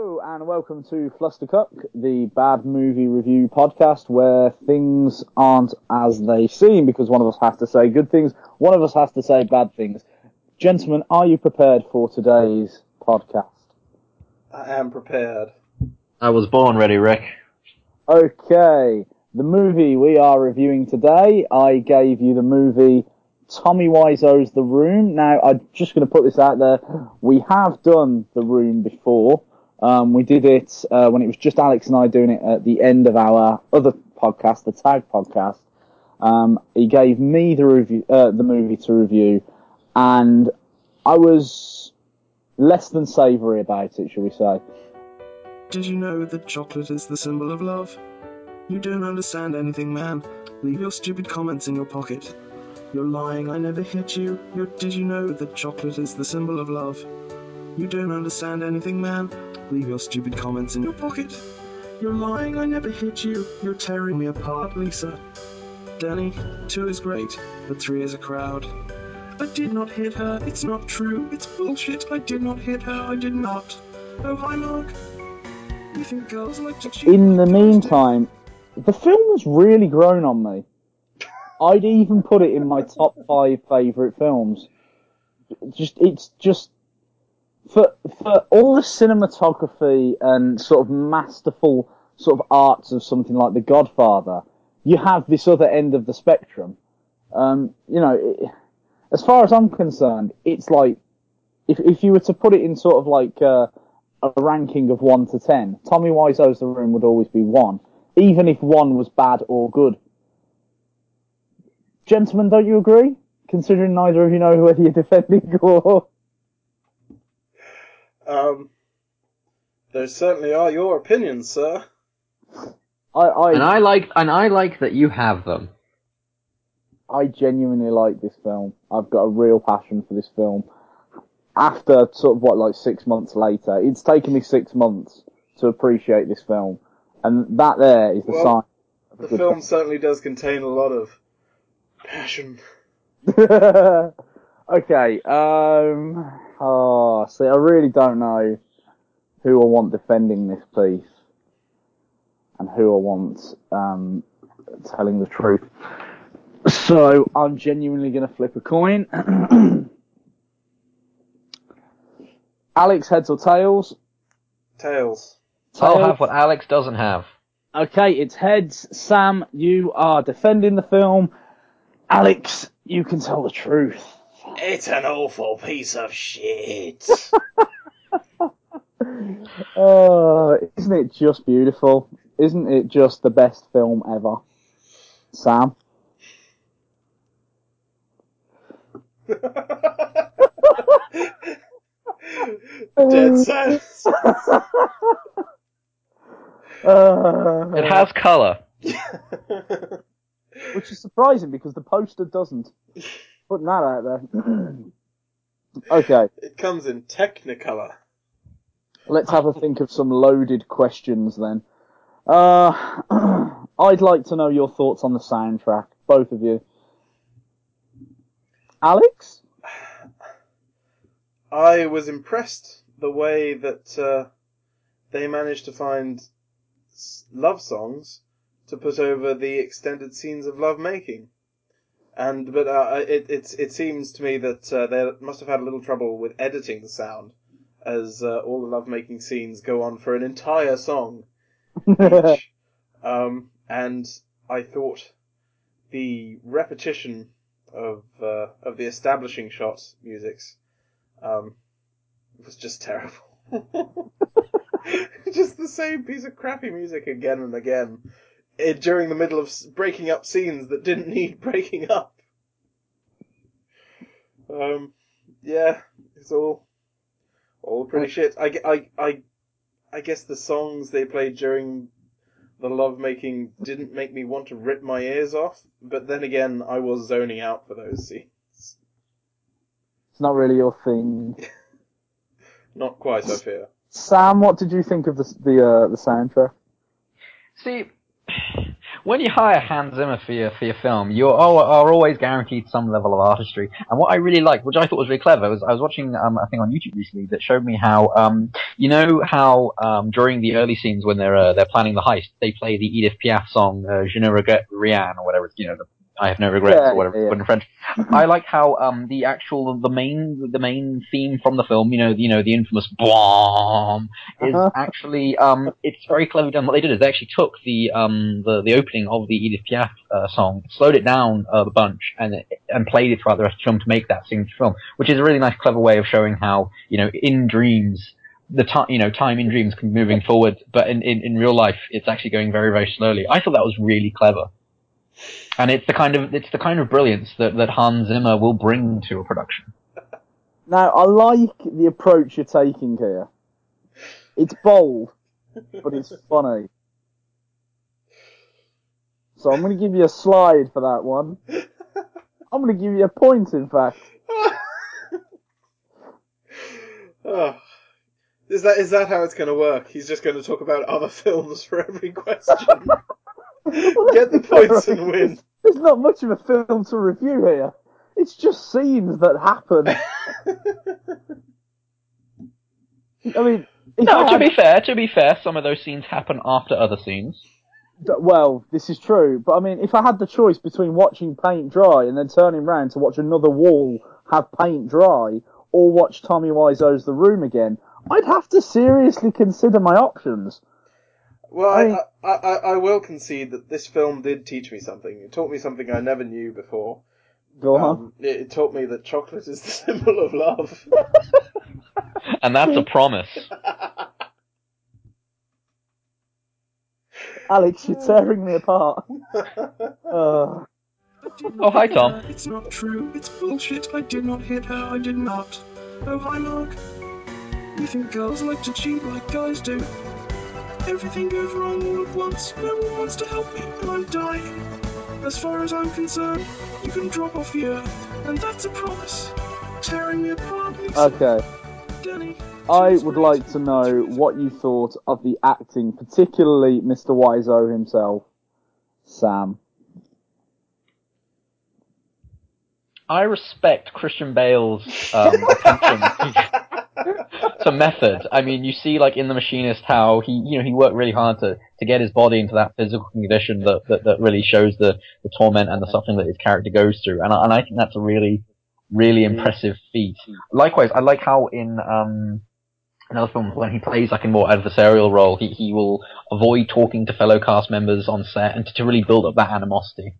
Hello and welcome to Flustercuck, the bad movie review podcast where things aren't as they seem because one of us has to say good things, one of us has to say bad things. Gentlemen, are you prepared for today's podcast? I am prepared. I was born ready, Rick. Okay, the movie we are reviewing today, I gave you the movie Tommy Wiseau's The Room. Now, I'm just going to put this out there. We have done The Room before. Um, we did it uh, when it was just Alex and I doing it at the end of our other podcast, the Tag podcast. Um, he gave me the review, uh, the movie to review, and I was less than savoury about it, shall we say? Did you know that chocolate is the symbol of love? You don't understand anything, man. Leave your stupid comments in your pocket. You're lying, I never hit you. You're, did you know that chocolate is the symbol of love? You don't understand anything, man. Leave your stupid comments in your pocket. You're lying, I never hit you. You're tearing me apart, Lisa. Danny, two is great, but three is a crowd. I did not hit her. It's not true. It's bullshit. I did not hit her. I did not. Oh, hi, Mark. You think girls like to cheat? In the meantime, the film has really grown on me. I'd even put it in my top five favourite films. Just, it's just, for, for all the cinematography and sort of masterful sort of arts of something like The Godfather, you have this other end of the spectrum. Um, you know, it, as far as I'm concerned, it's like, if, if you were to put it in sort of like, uh, a ranking of one to ten, Tommy Wiseau's The Room would always be one, even if one was bad or good. Gentlemen, don't you agree? Considering neither of you know whether you're defending or. Um, those certainly are your opinions, sir. I, I, And I like, and I like that you have them. I genuinely like this film. I've got a real passion for this film. After sort of what, like six months later, it's taken me six months to appreciate this film, and that there is the Well, sign. of The good film certainly does contain a lot of passion. okay. Um. Oh, see, I really don't know who I want defending this piece, and who I want um telling the truth. So I'm genuinely going to flip a coin. Alex heads or tails? Tails. I'll have what Alex doesn't have. Okay, it's heads. Sam, you are defending the film. Alex, you can tell the truth. It's an awful piece of shit. Oh, isn't it just beautiful? Isn't it just the best film ever? Sam? Dead silence. Uh, It has colour. which is surprising because the poster doesn't. Putting that out there. okay, It comes in Technicolor. let's have a think of some loaded questions then. Uh, I'd like to know your thoughts on the soundtrack, both of you. Alex? I was impressed the way that uh, they managed to find love songs to put over the extended scenes of love making. And but uh, it it it seems to me that uh, they must have had a little trouble with editing the sound, as uh, all the lovemaking scenes go on for an entire song each. um, and I thought the repetition of uh, of the establishing shot musics um, was just terrible. just the same piece of crappy music again and again eh, during the middle of breaking up scenes that didn't need breaking up. Um, yeah, it's all all pretty shit. I, I, I, I guess the songs they played during the lovemaking didn't make me want to rip my ears off, but then again, I was zoning out for those scenes. It's not really your thing. Not quite, I fear. Sam, what did you think of the the uh, the soundtrack? See, when you hire Hans Zimmer for your for your film, you are, are always guaranteed some level of artistry. And what I really liked, which I thought was really clever, was I was watching um, a thing on YouTube recently that showed me how um, you know how um, during the early scenes when they're uh, they're planning the heist, they play the Edith Piaf song uh, "Je ne regrette rien" or whatever. You know, the, I have no regrets Yeah, or whatever yeah, in French. I like how um, the actual the main the main theme from the film, you know, you know the infamous "Bwom," is Uh-huh. actually um it's very cleverly done. What they did is they actually took the um the, the opening of the Edith Piaf uh, song, slowed it down uh, a bunch, and and played it throughout the rest of the film to make that signature film, which is a really nice, clever way of showing how you know in dreams the time you know time in dreams can be moving forward, but in, in in real life it's actually going very very slowly. I thought that was really clever. And it's the kind of it's the kind of brilliance that, that Hans Zimmer will bring to a production. Now, I like the approach you're taking here. It's bold, but it's funny. So I'm going to give you a slide for that one. I'm going to give you a point, in fact. oh. Is that is that how it's going to work? He's just going to talk about other films for every question. Get the points and win. There's not much of a film to review here. It's just scenes that happen. I mean, No, I to be fair, to be fair, some of those scenes happen after other scenes. Well, this is true, but I mean, if I had the choice between watching paint dry and then turning round to watch another wall have paint dry, or watch Tommy Wiseau's The Room again, I'd have to seriously consider my options. Well, I I, mean- I, I, I will concede that this film did teach me something. It taught me something I never knew before. Go on. Um, it, it taught me that chocolate is the symbol of love. And that's a promise. Alex, you're tearing me apart. Uh, Oh, hi, Tom. It's not true. It's bullshit. I did not hit her. I did not. Oh, hi, Mark. You think girls like to cheat like guys do? Everything goes wrong all at once. No one wants to help me, and I'm dying. As far as I'm concerned, you can drop off the earth, and that's a promise. Tearing me apart, Lisa. okay. Danny. I would like to know what you thought of the acting, particularly Mr. Wiseau himself, Sam. I respect Christian Bale's um, attention to method. I mean, you see, like in The Machinist, how he, you know, he worked really hard to, to get his body into that physical condition that, that, that really shows the, the torment and the suffering that his character goes through. And I, and I think that's a really, really impressive feat. Likewise, I like how in um, another film when he plays like a more adversarial role, he, he will avoid talking to fellow cast members on set and to, to really build up that animosity.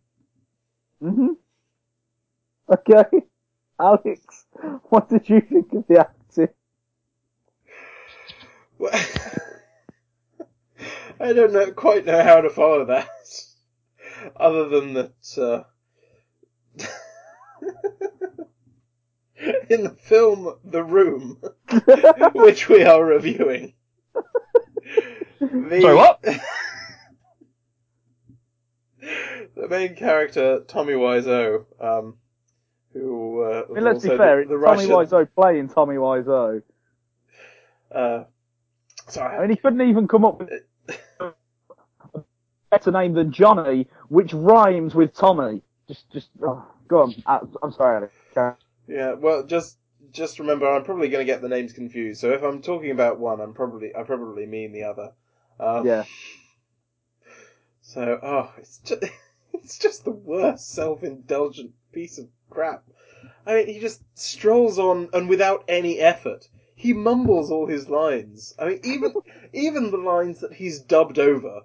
hmm Okay. Alex, what did you think of the I don't know, quite know how to follow that. Other than that, uh, in the film The Room, which we are reviewing. The, Sorry, what? the main character, Tommy Wiseau, um, who, uh, I mean, let's be fair, the, the Tommy Russian, Wiseau playing Tommy Wiseau. uh, sorry, I mean, he couldn't even come up with a better name than Johnny, which rhymes with Tommy. Just, just, oh, go on. I, I'm sorry, Alex. Yeah, well, just just remember, I'm probably going to get the names confused. So if I'm talking about one, I'm probably I probably mean the other. Um, Yeah. So, oh, it's just it's just the worst self-indulgent piece of crap. I mean, he just strolls on and without any effort. He mumbles all his lines. I mean, even even the lines that he's dubbed over.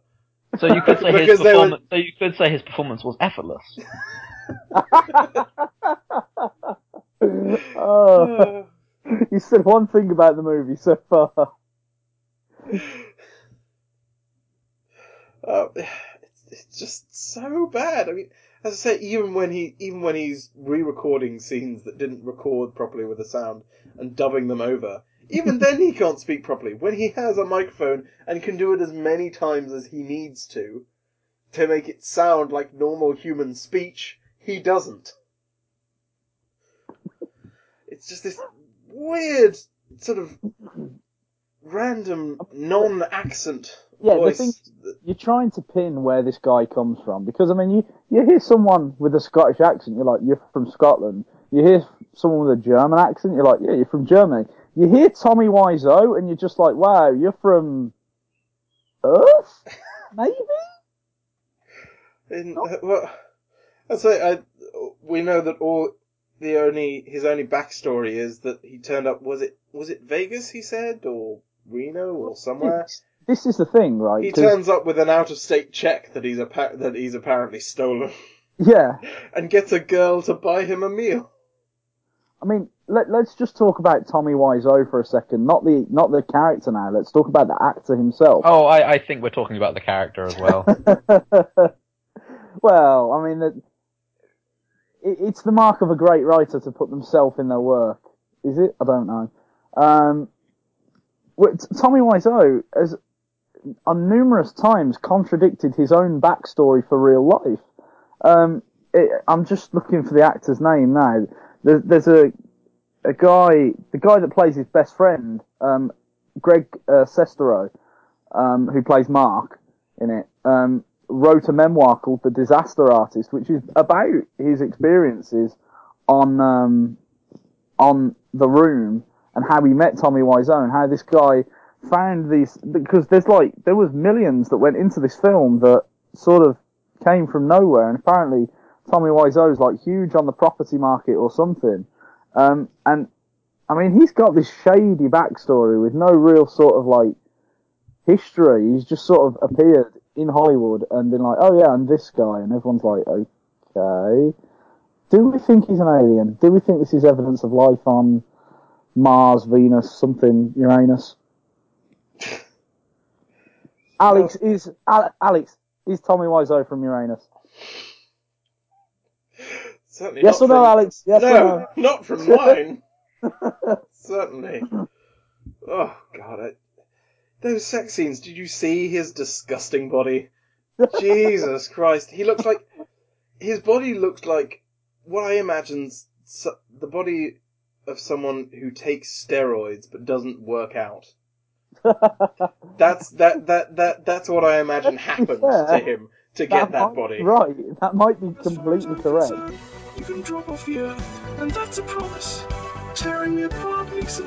So you could say his Because they were- performance. So you could say his performance was effortless. oh, you said one thing about the movie so far. Uh, it's, it's just so bad. I mean, as I say, even when he even when he's re-recording scenes that didn't record properly with the sound and dubbing them over, even then he can't speak properly. When he has a microphone and can do it as many times as he needs to to make it sound like normal human speech, he doesn't. It's just this weird sort of random non-accent Yeah, the thing you're trying to pin where this guy comes from because I mean you you hear someone with a Scottish accent, you're like you're from Scotland. You hear someone with a German accent, you're like yeah you're from Germany. You hear Tommy Wiseau, and you're just like wow you're from Earth, maybe. In, uh, well, I'd say I, we know that all the only his only backstory is that he turned up. Was it was it Vegas? He said or Reno or somewhere. This is the thing, right? He turns up with an out of state check that he's appa- that he's apparently stolen, yeah, and gets a girl to buy him a meal. I mean, let, let's just talk about Tommy Wiseau for a second. Not the not the character now. Let's talk about the actor himself. Oh, I, I think we're talking about the character as well. well, I mean, it, it's the mark of a great writer to put themselves in their work. Is it? I don't know. Um, Tommy Wiseau has on numerous times contradicted his own backstory for real life. Um, it, I'm just looking for the actor's name now. There, there's a a guy, the guy that plays his best friend, um, Greg uh, Sestero, um, who plays Mark in it, um, wrote a memoir called The Disaster Artist, which is about his experiences on um, on the room and how he met Tommy Wiseau and how this guy found these because there's like there was millions that went into this film that sort of came from nowhere and apparently Tommy Wiseau's like huge on the property market or something. Um, and I mean he's got this shady backstory with no real sort of like history. He's just sort of appeared in Hollywood and been like, oh yeah, I'm this guy, and everyone's like, okay. Do we think he's an alien? Do we think this is evidence of life on Mars, Venus, something, Uranus? Alex is Al- Alex is Tommy Wiseau from Uranus. Certainly Yes or no, Alex? Yes or no, no? not from mine. Certainly. Oh god, I, those sex scenes. Did you see his disgusting body? Jesus Christ, he looks like his body looked like what I imagine s- the body of someone who takes steroids but doesn't work out. That's that that that that's what I imagine happens fair, to him to get that body. Right, that might be As far as completely correct. You can drop off the earth, and that's a promise. Tearing me apart, Lisa.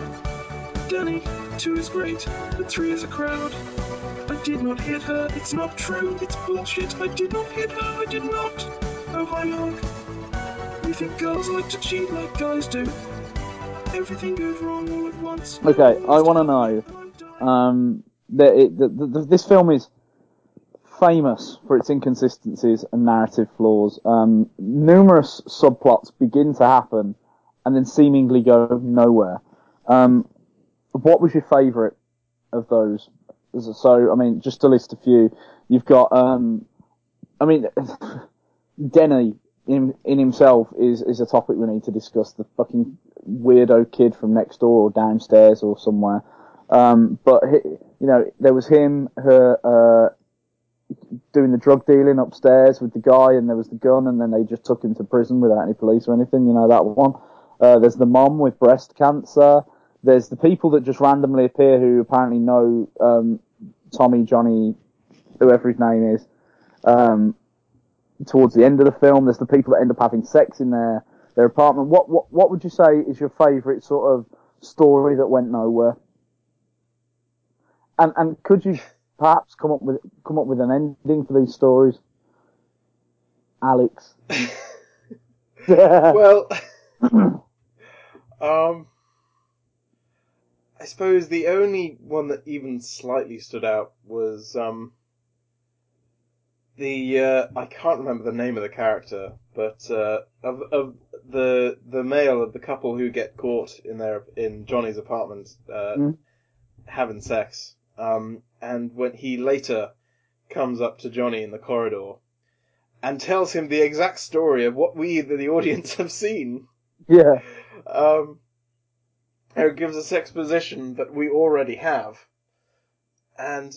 Danny, two is great, but three is a crowd. I did not hit her, it's not true, it's bullshit. I did not hit her, I did not. Oh, hi, Mark. You think girls like to cheat like guys do? Everything goes wrong all at once. Okay, I wanna know, Um, the, it, the, the, this film is famous for its inconsistencies and narrative flaws. Um, numerous subplots begin to happen and then seemingly go nowhere. Um, what was your favourite of those? So, I mean, just to list a few, you've got, um, I mean, Denny in in himself is is a topic we need to discuss. The fucking weirdo kid from next door or downstairs or somewhere. Um, but he, you know, there was him, her, uh, doing the drug dealing upstairs with the guy, and there was the gun, and then they just took him to prison without any police or anything. You know that one. Uh, there's the mom with breast cancer. There's the people that just randomly appear who apparently know um, Tommy, Johnny, whoever his name is. Um, towards the end of the film, there's the people that end up having sex in their their apartment. What what what would you say is your favourite sort of story that went nowhere? And and could you perhaps come up with come up with an ending for these stories, Alex? Well, um, I suppose the only one that even slightly stood out was um the uh, I can't remember the name of the character, but uh, of of the the male of the couple who get caught in their in Johnny's apartment uh, Mm. having sex, um, and when he later comes up to Johnny in the corridor and tells him the exact story of what we, the, audience, have seen. yeah, Um, it gives us exposition that we already have. And,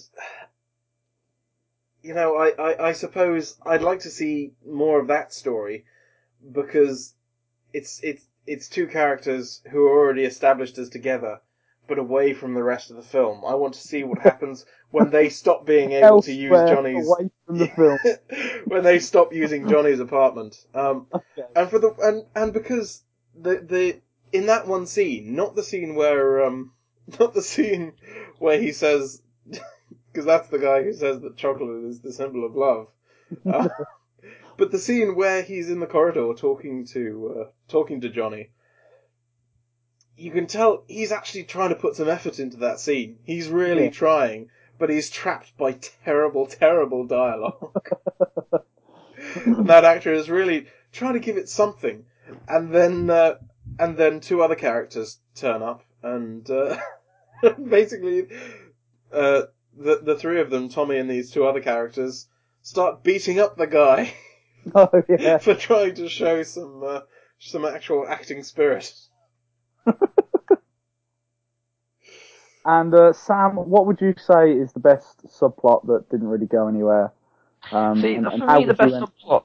you know, I, I, I suppose I'd like to see more of that story because it's, it's, it's two characters who are already established as together, but away from the rest of the film. I want to see what happens when they stop being able to use Johnny's away from the film. when they stop using Johnny's apartment. Um, Okay. and for the and and because the the in that one scene, not the scene where um, not the scene where he says, because that's the guy who says that chocolate is the symbol of love. Uh, but the scene where he's in the corridor talking to uh, talking to Johnny, you can tell he's actually trying to put some effort into that scene. He's really Yeah. trying, but he's trapped by terrible, terrible dialogue. that actor is really trying to give it something, and then uh, and then two other characters turn up, and uh, basically, uh, the the three of them, Tommy and these two other characters, start beating up the guy Oh yeah. for trying to show some uh, some actual acting spirit. And uh, Sam, what would you say is the best subplot that didn't really go anywhere? Um, See, and- for and how me, the best subplot.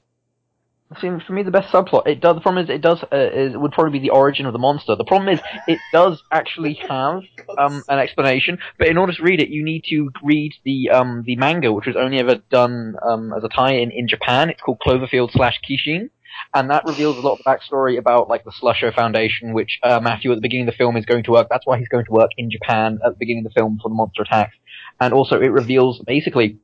See, for me, the best subplot. It does. The problem is, it does. Uh, is would probably be the origin of the monster. The problem is, it does actually have um, an explanation, but in order to read it, you need to read the um, the manga, which was only ever done um, as a tie-in in Japan. It's called Cloverfield slash Kishin, and that reveals a lot of the backstory about like the Slusho Foundation, which uh, Matthew at the beginning of the film is going to work. That's why he's going to work in Japan at the beginning of the film for the monster attacks, and also it reveals basically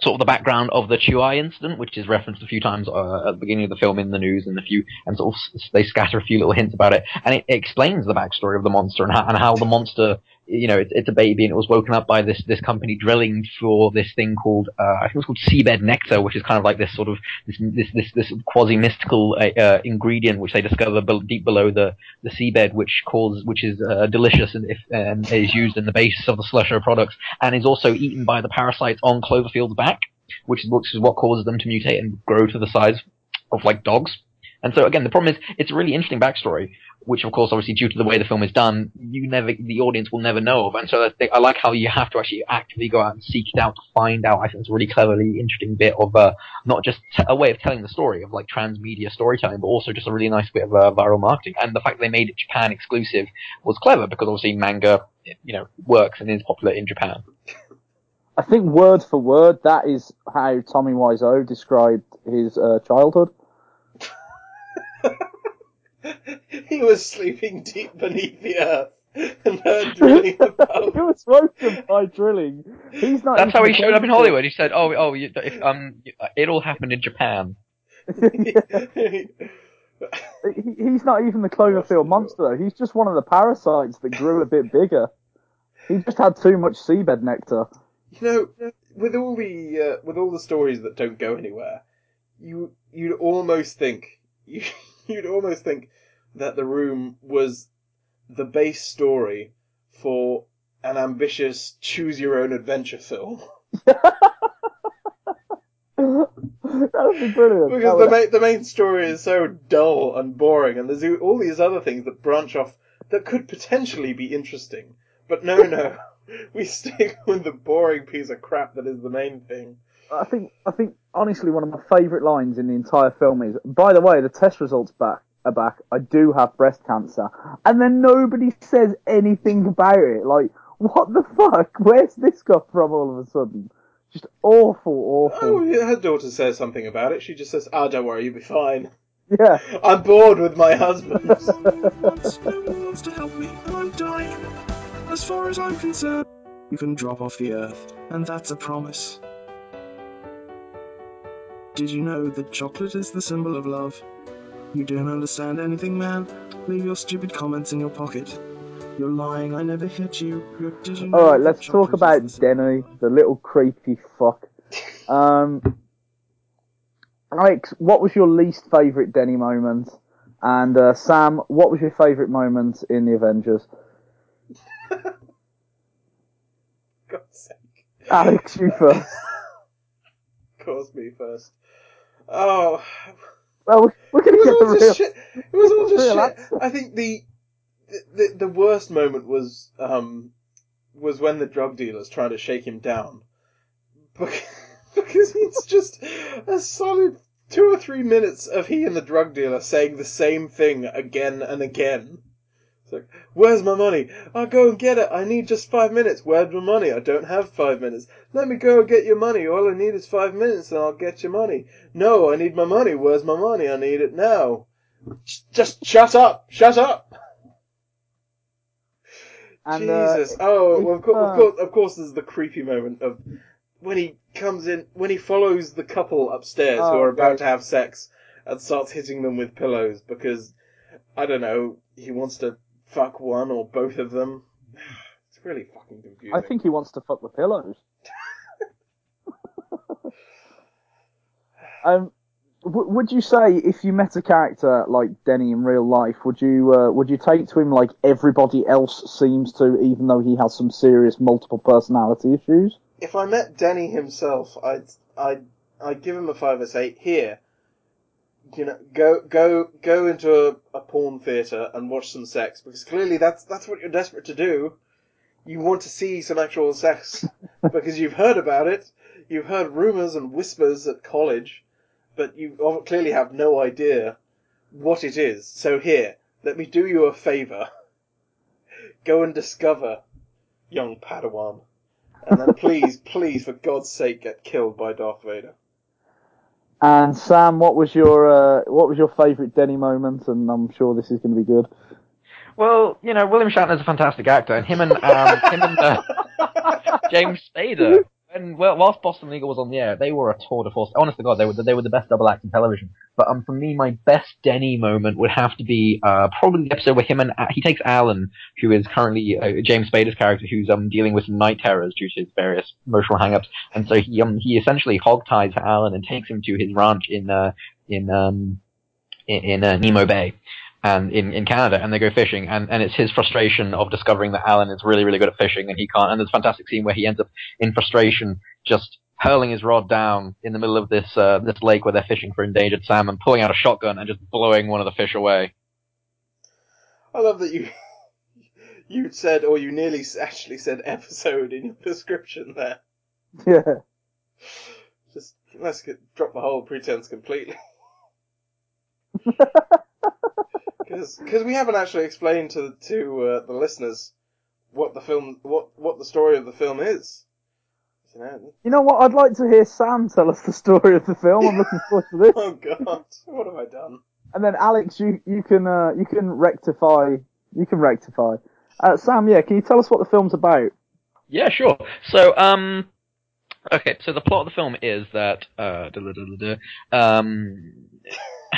sort of the background of the Chuai incident, which is referenced a few times uh, at the beginning of the film in the news and a few, and sort of they scatter a few little hints about it, and it, explains the backstory of the monster and how, and how the monster, you know, it's, it's a baby and it was woken up by this this company drilling for this thing called uh, I think it was called seabed nectar, which is kind of like this sort of this this this, this quasi mystical uh, uh, ingredient which they discover bel deep below the the seabed, which causes which is uh, delicious and if and is used in the base of the Slusho products and is also eaten by the parasites on Cloverfield's back, which is, which is what causes them to mutate and grow to the size of like dogs. And so again, the problem is it's a really interesting backstory, which of course, obviously, due to the way the film is done, you never, the audience will never know of. And so I, I like how you have to actually actively go out and seek it out to find out. I think it's a really cleverly interesting bit of uh, not just t- a way of telling the story of like transmedia storytelling, but also just a really nice bit of uh, viral marketing. And the fact they made it Japan exclusive was clever because obviously manga, you know, works and is popular in Japan. I think word for word, that is how Tommy Wiseau described his uh, childhood. he was sleeping deep beneath the earth and heard drilling above. he was woken by drilling. He's not. That's how he showed up in. Hollywood. He said, "Oh, oh, you, if, um, it all happened in Japan." He- He's not even the Cloverfield monster though. He's just one of the parasites that grew a bit bigger. He just had too much seabed nectar. You know, with all the uh, with all the stories that don't go anywhere, you you'd almost think you, you'd almost think that the room was the base story for an ambitious choose your own adventure film that would be brilliant. Because the main the main story is so dull and boring, and there's all these other things that branch off that could potentially be interesting. But no, no, we stick with the boring piece of crap that is the main thing. I think I think honestly one of my favourite lines in the entire film is by the way, the test results back are back. I do have breast cancer. And then nobody says anything about it. Like, what the fuck? Where's this got from all of a sudden? Just awful, Oh, awful. yeah, her daughter says something about it. She just says, "Ah, don't worry, you'll be fine. Yeah. I'm bored with my husband." No one wants, no one wants to help me, and I'm dying. As far as I'm concerned, you can drop off the earth, and that's a promise. Did you know that chocolate is the symbol of love? You don't understand anything, man? Leave your stupid comments in your pocket. You're lying, I never hit you. You're, did you know Alright, let's talk about the Denny, the little creepy fuck. Um, Alex, what was your least favourite Denny moment? And uh, Sam, what was your favourite moment in the Avengers? God's sake. Alex, you first. Cause me first. Oh, Well, we're it gonna was get the all real. just shit. It was all just shit. I think the, the the worst moment was um was when the drug dealer's trying to shake him down, because, because it's just a solid two or three minutes of he and the drug dealer saying the same thing again and again. It's like, where's my money? I'll go and get it. I need just five minutes. Where's my money? I don't have five minutes. Let me go and get your money. All I need is five minutes and I'll get your money. No, I need my money. Where's my money? I need it now. Just shut up. Shut up. And, uh, Jesus. oh, well, of, course, uh, of course, of course, there's the creepy moment of when he comes in, when he follows the couple upstairs who Oh, are about right. to have sex and starts hitting them with pillows because, I don't know, he wants to fuck one or both of them. It's really fucking confusing. I think he wants to fuck the pillows. um, w- would you say if you met a character like Denny in real life, would you uh, would you take to him like everybody else seems to, even though he has some serious multiple personality issues? if I met Denny himself, I'd I'd I'd give him a five or say here. You know, go go go into a, a porn theater and watch some sex because clearly that's that's what you're desperate to do. You want to see some actual sex because you've heard about it. You've heard rumors and whispers at college, but you clearly have no idea what it is. So here, let me do you a favor. Go and discover young Padawan. And then please, please, for God's sake, get killed by Darth Vader. And Sam, what was your uh, what was your favourite Denny moment? And I'm sure this is going to be good. Well, you know, William Shatner's a fantastic actor, and him and um, him and uh, James Spader. And well, whilst Boston Legal was on the air, they were a tour de force. Honest to God, they were they were the best double act in television. But um, for me, my best Denny moment would have to be uh, probably the episode where him and he takes Alan, who is currently uh, James Spader's character, who's um dealing with some night terrors due to his various emotional hangups, and so he um he essentially hogties Alan and takes him to his ranch in uh in um in, in uh, Nimmo Bay and in, in Canada, and they go fishing, and, and it's his frustration of discovering that Alan is really, really good at fishing, and he can't. And there's a fantastic scene where he ends up in frustration, just hurling his rod down in the middle of this uh, this lake where they're fishing for endangered salmon, pulling out a shotgun and just blowing one of the fish away. I love that you you said, or you nearly actually said episode in your description there. Yeah. Just let's get, drop the whole pretense completely. Because we haven't actually explained to to uh, the listeners what the film, what what the story of the film is. You know? You know what? I'd like to hear Sam tell us the story of the film. I'm looking forward to this. Oh God, what have I done? And then Alex, you you can uh, you can rectify. You can rectify. Uh, Sam, yeah, can you tell us what the film's about? Yeah, sure. So, um, okay, so the plot of the film is that, uh, um,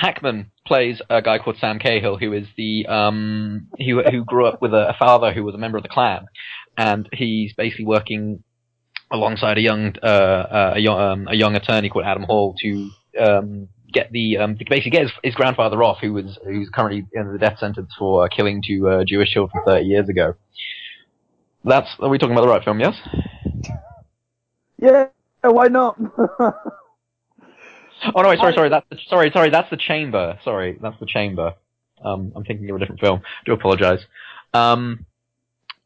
Hackman plays a guy called Sam Cayhall, who is the, um, who, who grew up with a, a father who was a member of the Klan, and he's basically working alongside a young, uh, uh, a young, um, a young attorney called Adam Hall to, um, get the, um, basically get his, his grandfather off, who was, who's currently in the death sentence for uh, killing two, uh, Jewish children 30 years ago. That's, are we talking about the right film, yes? Yeah, why not? Oh no, wait, sorry, sorry, that's the, sorry, sorry, that's the chamber. Sorry, that's the chamber. Um, I'm thinking of a different film. Do apologize. Um,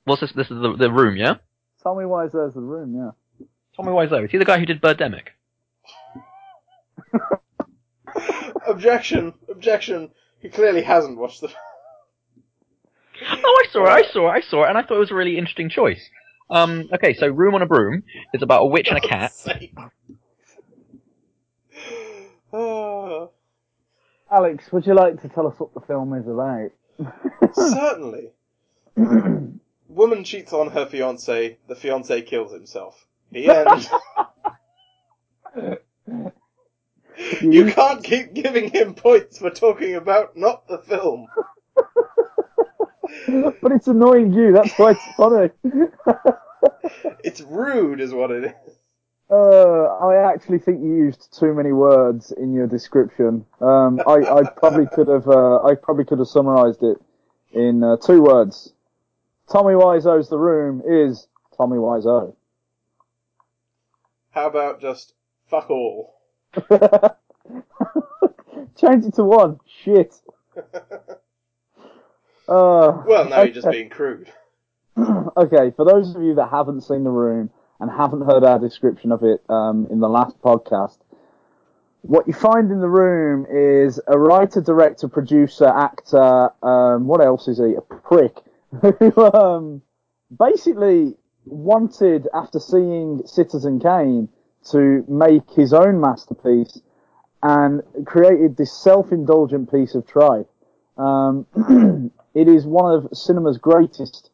what's this? This is the the room, yeah. Tell me why there's the room. Yeah. Tommy Wiseau. Is he the guy who did Birdemic? Objection! Objection! He clearly hasn't watched the. Oh, I saw it. I saw it. I saw it, and I thought it was a really interesting choice. Um, okay, so Room on a Broom is about a witch and a cat. Alex, would you like to tell us what the film is about? certainly. Woman cheats on her fiance. The fiance kills himself. The end. you can't keep giving him points for talking about not the film. but it's annoying you. That's why it's funny. It's rude, is what it is. Uh, I actually think you used too many words in your description. Um, I, I probably could have, uh, I probably could have summarised it in uh, two words. Tommy Wiseau's The Room is Tommy Wiseau. How about just fuck all? Change it to one. Shit. Uh, Well, now you're just being crude. okay, for those of you that haven't seen The Room and haven't heard our description of it um, in the last podcast, what you find in the room is a writer, director, producer, actor. Um, what else is he? A prick who um, basically wanted, after seeing Citizen Kane, to make his own masterpiece and created this self-indulgent piece of tripe. Um, it is one of cinema's greatest,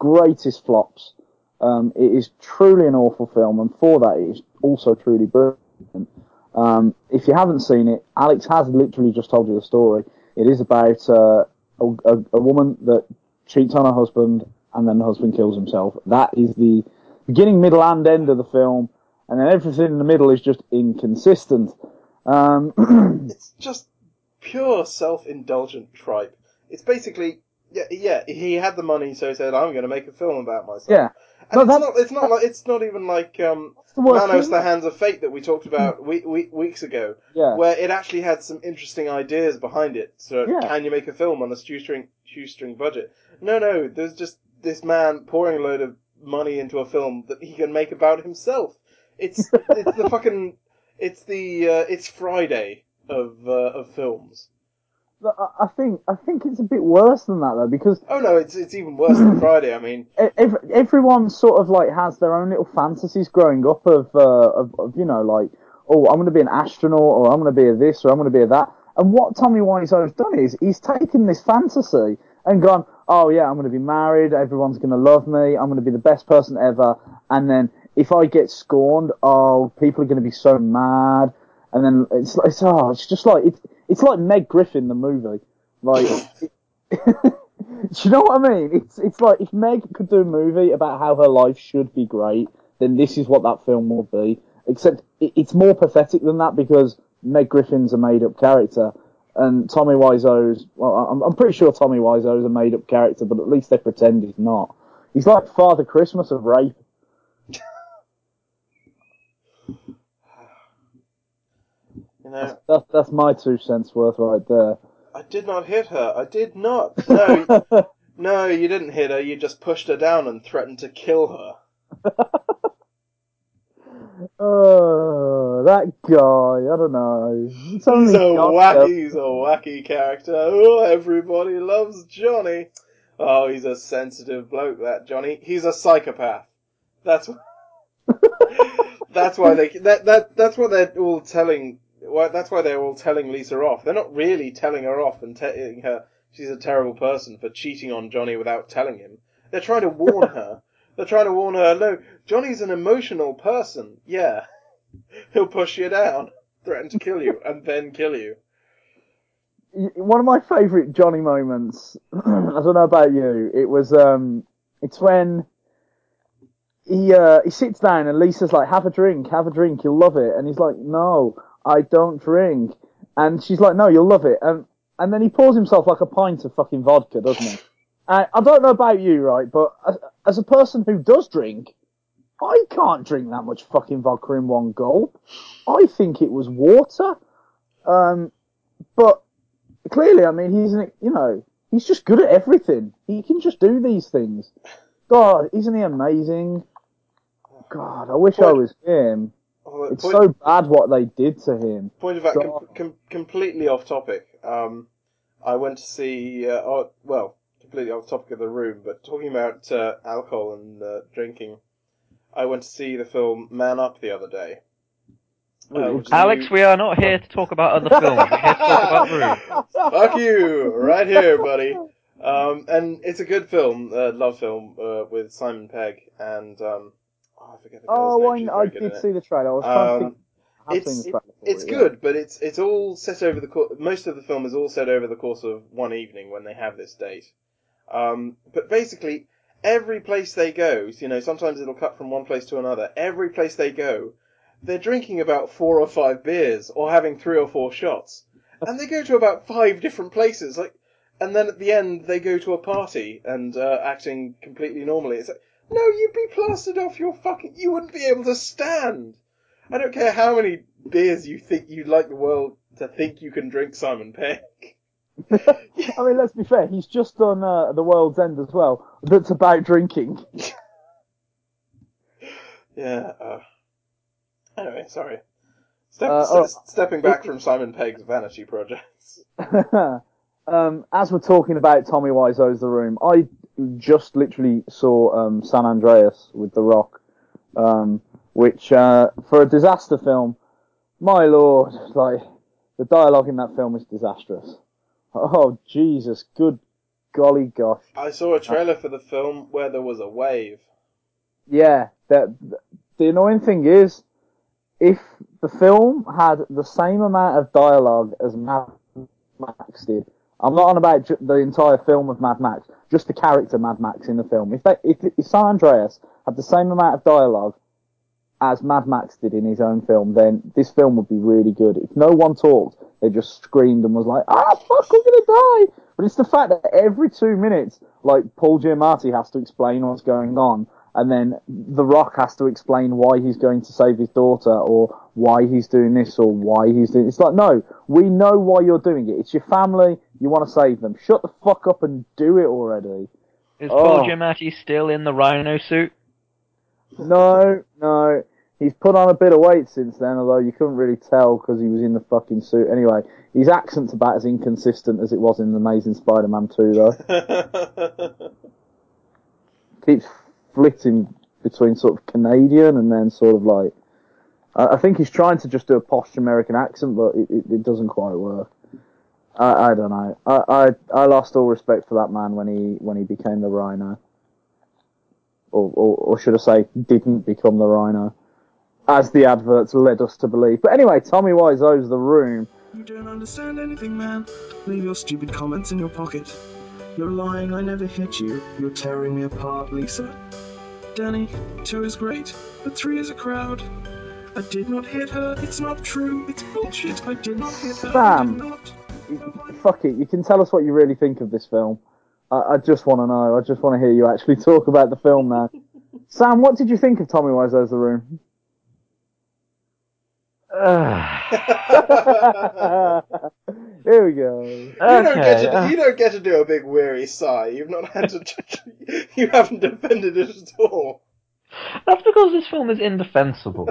greatest flops. Um, it is truly an awful film, and for that, it is also truly brilliant. Um, if you haven't seen it, Alex has literally just told you the story. It is about uh, a, a, a woman that cheats on her husband, and then the husband kills himself. That is the beginning, middle, and end of the film, and then everything in the middle is just inconsistent. Um, It's just pure self-indulgent tripe. It's basically, yeah, yeah. He had the money, so he said, "I'm going to make a film about myself." yeah, and No, it's not. It's not like. It's not even like um, the Manos. The Hands of Fate that we talked about we, we, weeks ago, yeah. where it actually had some interesting ideas behind it. So, Yeah. can you make a film on a shoestring shoestring budget? No, no. There's just this man pouring a load of money into a film that he can make about himself. It's it's the fucking it's the uh, it's Friday of uh, of films. I think I think it's a bit worse than that though, because Oh no, it's it's even worse than Friday. I mean, ev everyone sort of like has their own little fantasies growing up of, uh, of, of you know like oh I'm going to be an astronaut or I'm going to be a this or I'm going to be a that. And what Tommy Wiseau's done is he's taken this fantasy and gone oh yeah I'm going to be married everyone's going to love me I'm going to be the best person ever and then if I get scorned oh people are going to be so mad and then it's like it's, oh, it's just like it's it's like Meg Griffin the movie like. Do you know what I mean? It's it's like if Meg could do a movie about how her life should be great, then this is what that film will be. Except it, it's more pathetic than that because Meg Griffin's a made-up character, and Tommy Wiseau's well, I'm, I'm pretty sure Tommy Wiseau's a made-up character, but at least they pretend he's not. He's like Father Christmas of rape. You know, That's that's my two cents worth right there. I did not hit her. I did not. No, no, you didn't hit her. You just pushed her down and threatened to kill her. Oh, that guy. I don't know. He's a wacky, he's a wacky character. Oh, everybody loves Johnny. Oh, he's a sensitive bloke, that Johnny. He's a psychopath. That's that's why they that that that's what they're all telling. Why that's why they're all telling Lisa off. They're not really telling her off and telling her she's a terrible person for cheating on Johnny without telling him. They're trying to warn her. They're trying to warn her. No, Johnny's an emotional person. Yeah, he'll push you down, threaten to kill you, and then kill you. one of my favourite Johnny moments. I don't know about you. It was um, it's when he uh, he sits down and Lisa's like, "Have a drink, have a drink, you'll love it," and he's like, "No, I don't drink," and she's like, "No, you'll love it," and and then he pours himself like a pint of fucking vodka, doesn't he? And I don't know about you, right, but as, as a person who does drink, I can't drink that much fucking vodka in one gulp. I think it was water. Um, but clearly, I mean, he's an, you know, he's just good at everything. He can just do these things. God, isn't he amazing? God, I wish I was him. Oh, It's point, so bad what they did to him. point of fact, com- com- completely off topic. Um, I went to see, uh, oh, well, completely off topic of the room, but talking about uh, alcohol and uh, drinking, I went to see the film Man Up the other day. Uh, which is a Alex, new- we are not here to talk about other films. We're here to talk about Room. Fuck you, right here, buddy. Um, and it's a good film, uh, love film, uh, with Simon Pegg and um, oh, I forget the Oh, I, I very good in did see the trailer. I was trying to Um, think. I have it's seen the trailer it's yeah. good, but it's it's all set over the course. Most of the film is all set over the course of one evening when they have this date. Um, but basically, every place they go, you know, sometimes it'll cut from one place to another. Every place they go, they're drinking about four or five beers or having three or four shots, and they go to about five different places. Like, and then at the end they go to a party and uh, acting completely normally. It's like, no, you'd be plastered off your fucking. You wouldn't be able to stand. I don't care how many beers you think you'd like the world to think you can drink, Simon Pegg. I mean, let's be fair. He's just done uh, the World's End as well. That's about drinking. Yeah. Uh, anyway, sorry. Step, Uh, s- oh. stepping back from Simon Pegg's vanity projects. um, as we're talking about Tommy Wiseau's The Room, I just literally saw um, San Andreas with The Rock, um, which uh, for a disaster film, my lord, like the dialogue in that film is disastrous. Oh Jesus, good golly gosh. I saw a trailer for the film where there was a wave. Yeah, that the annoying thing is, if the film had the same amount of dialogue as Mad Max did, I'm not on about the entire film of Mad Max, just the character Mad Max in the film. If, they, if, if San Andreas had the same amount of dialogue as Mad Max did in his own film, then this film would be really good. If no one talked, they just screamed and was like, "Ah, fuck, we're gonna die!" But it's the fact that every two minutes, like Paul Giamatti has to explain what's going on, and then The Rock has to explain why he's going to save his daughter, or why he's doing this, or why he's doing. It's like, no, we know why you're doing it. It's your family. You want to save them. Shut the fuck up and do it already. Is Oh. Paul Giamatti still in the rhino suit? No, no. He's put on a bit of weight since then, although you couldn't really tell because he was in the fucking suit. Anyway, his accent's about as inconsistent as it was in Amazing Spider-Man 2, though. Keeps flitting between sort of Canadian and then sort of like. I, I think he's trying to just do a posh American accent, but it, it, it doesn't quite work. I, I don't know. I, I I lost all respect for that man when he when he became the Rhino or, or, or should I say, didn't become the Rhino, as the adverts led us to believe. But anyway, Tommy Wiseau's The Room. You don't understand anything, man. Leave your stupid comments in your pocket. You're lying, I never hit you. You're tearing me apart, Lisa. Denny, two is great, but three is a crowd. I did not hit her, it's not true, it's bullshit. I did not hit her, I Sam. not. Fuck it, you can tell us what you really think of this film. I, I just want to know. I just want to hear you actually talk about the film now. Sam, what did you think of Tommy Wiseau's The Room? Here we go. You don't get to uh. you don't get to do a big weary sigh. You've not had to. you haven't defended it at all. That's because this film is indefensible.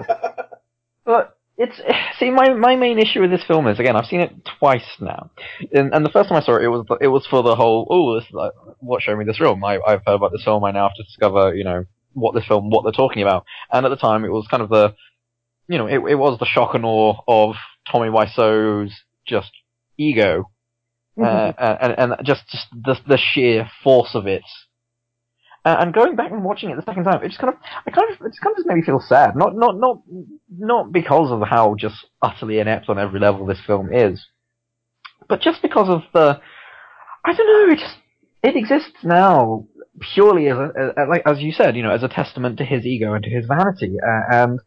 but it's see my my main issue with this film is again I've seen it twice now, and, and the first time I saw it it was it was for the whole oh this is like, what showed me this film I I've heard about this film I now have to discover you know what this film what they're talking about and at the time it was kind of the you know it it was the shock and awe of Tommy Wiseau's just ego uh, and and just just the the sheer force of it. Uh, and going back and watching it the second time, it just kind of, I kind of, it just kind of just made me feel sad. Not, not, not, not because of how just utterly inept on every level this film is, but just because of the, I don't know, it just, it exists now purely as a, as, like as you said, you know, as a testament to his ego and to his vanity, uh, and